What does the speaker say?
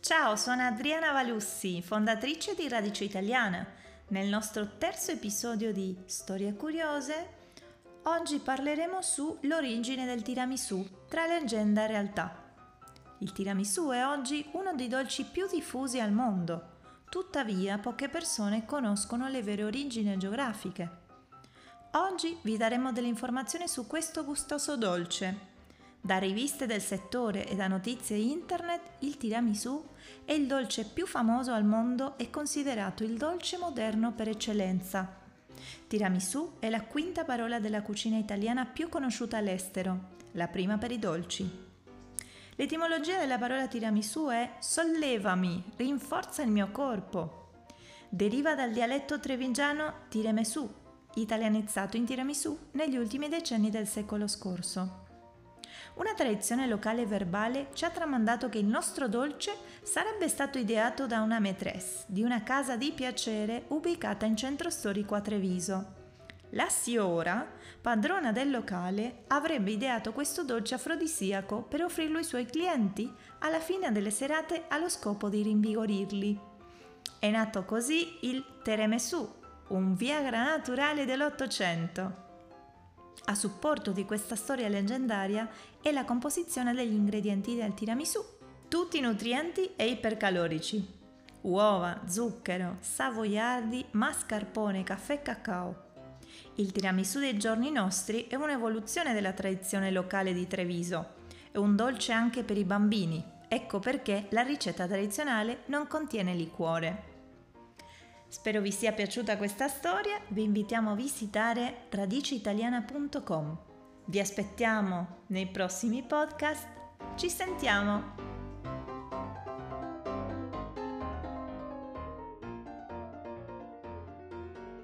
Ciao, sono Adriana Valussi, fondatrice di Radice Italiana. Nel nostro terzo episodio di Storie Curiose, oggi parleremo sull'origine del tiramisù tra leggenda e realtà. Il tiramisù è oggi uno dei dolci più diffusi al mondo, tuttavia poche persone conoscono le vere origini geografiche. Oggi vi daremo delle informazioni su questo gustoso dolce da riviste del settore e da notizie internet, il tiramisù è il dolce più famoso al mondo e considerato il dolce moderno per eccellenza. Tiramisù è la quinta parola della cucina italiana più conosciuta all'estero, la prima per i dolci. L'etimologia della parola tiramisù è sollevami, rinforza il mio corpo. Deriva dal dialetto trevigiano tiramisù, italianizzato in tiramisù negli ultimi decenni del secolo scorso. Una tradizione locale verbale ci ha tramandato che il nostro dolce sarebbe stato ideato da una maîtresse di una casa di piacere ubicata in centro storico a Treviso. La Siora, padrona del locale, avrebbe ideato questo dolce afrodisiaco per offrirlo ai suoi clienti alla fine delle serate allo scopo di rinvigorirli. È nato così il Teremesù, un Viagra naturale dell'Ottocento. A supporto di questa storia leggendaria è la composizione degli ingredienti del tiramisù, tutti nutrienti e ipercalorici. Uova, zucchero, savoiardi, mascarpone, caffè e cacao. Il tiramisù dei giorni nostri è un'evoluzione della tradizione locale di Treviso. È un dolce anche per i bambini, ecco perché la ricetta tradizionale non contiene liquore. Spero vi sia piaciuta questa storia, vi invitiamo a visitare radiciitaliana.com. Vi aspettiamo nei prossimi podcast, ci sentiamo!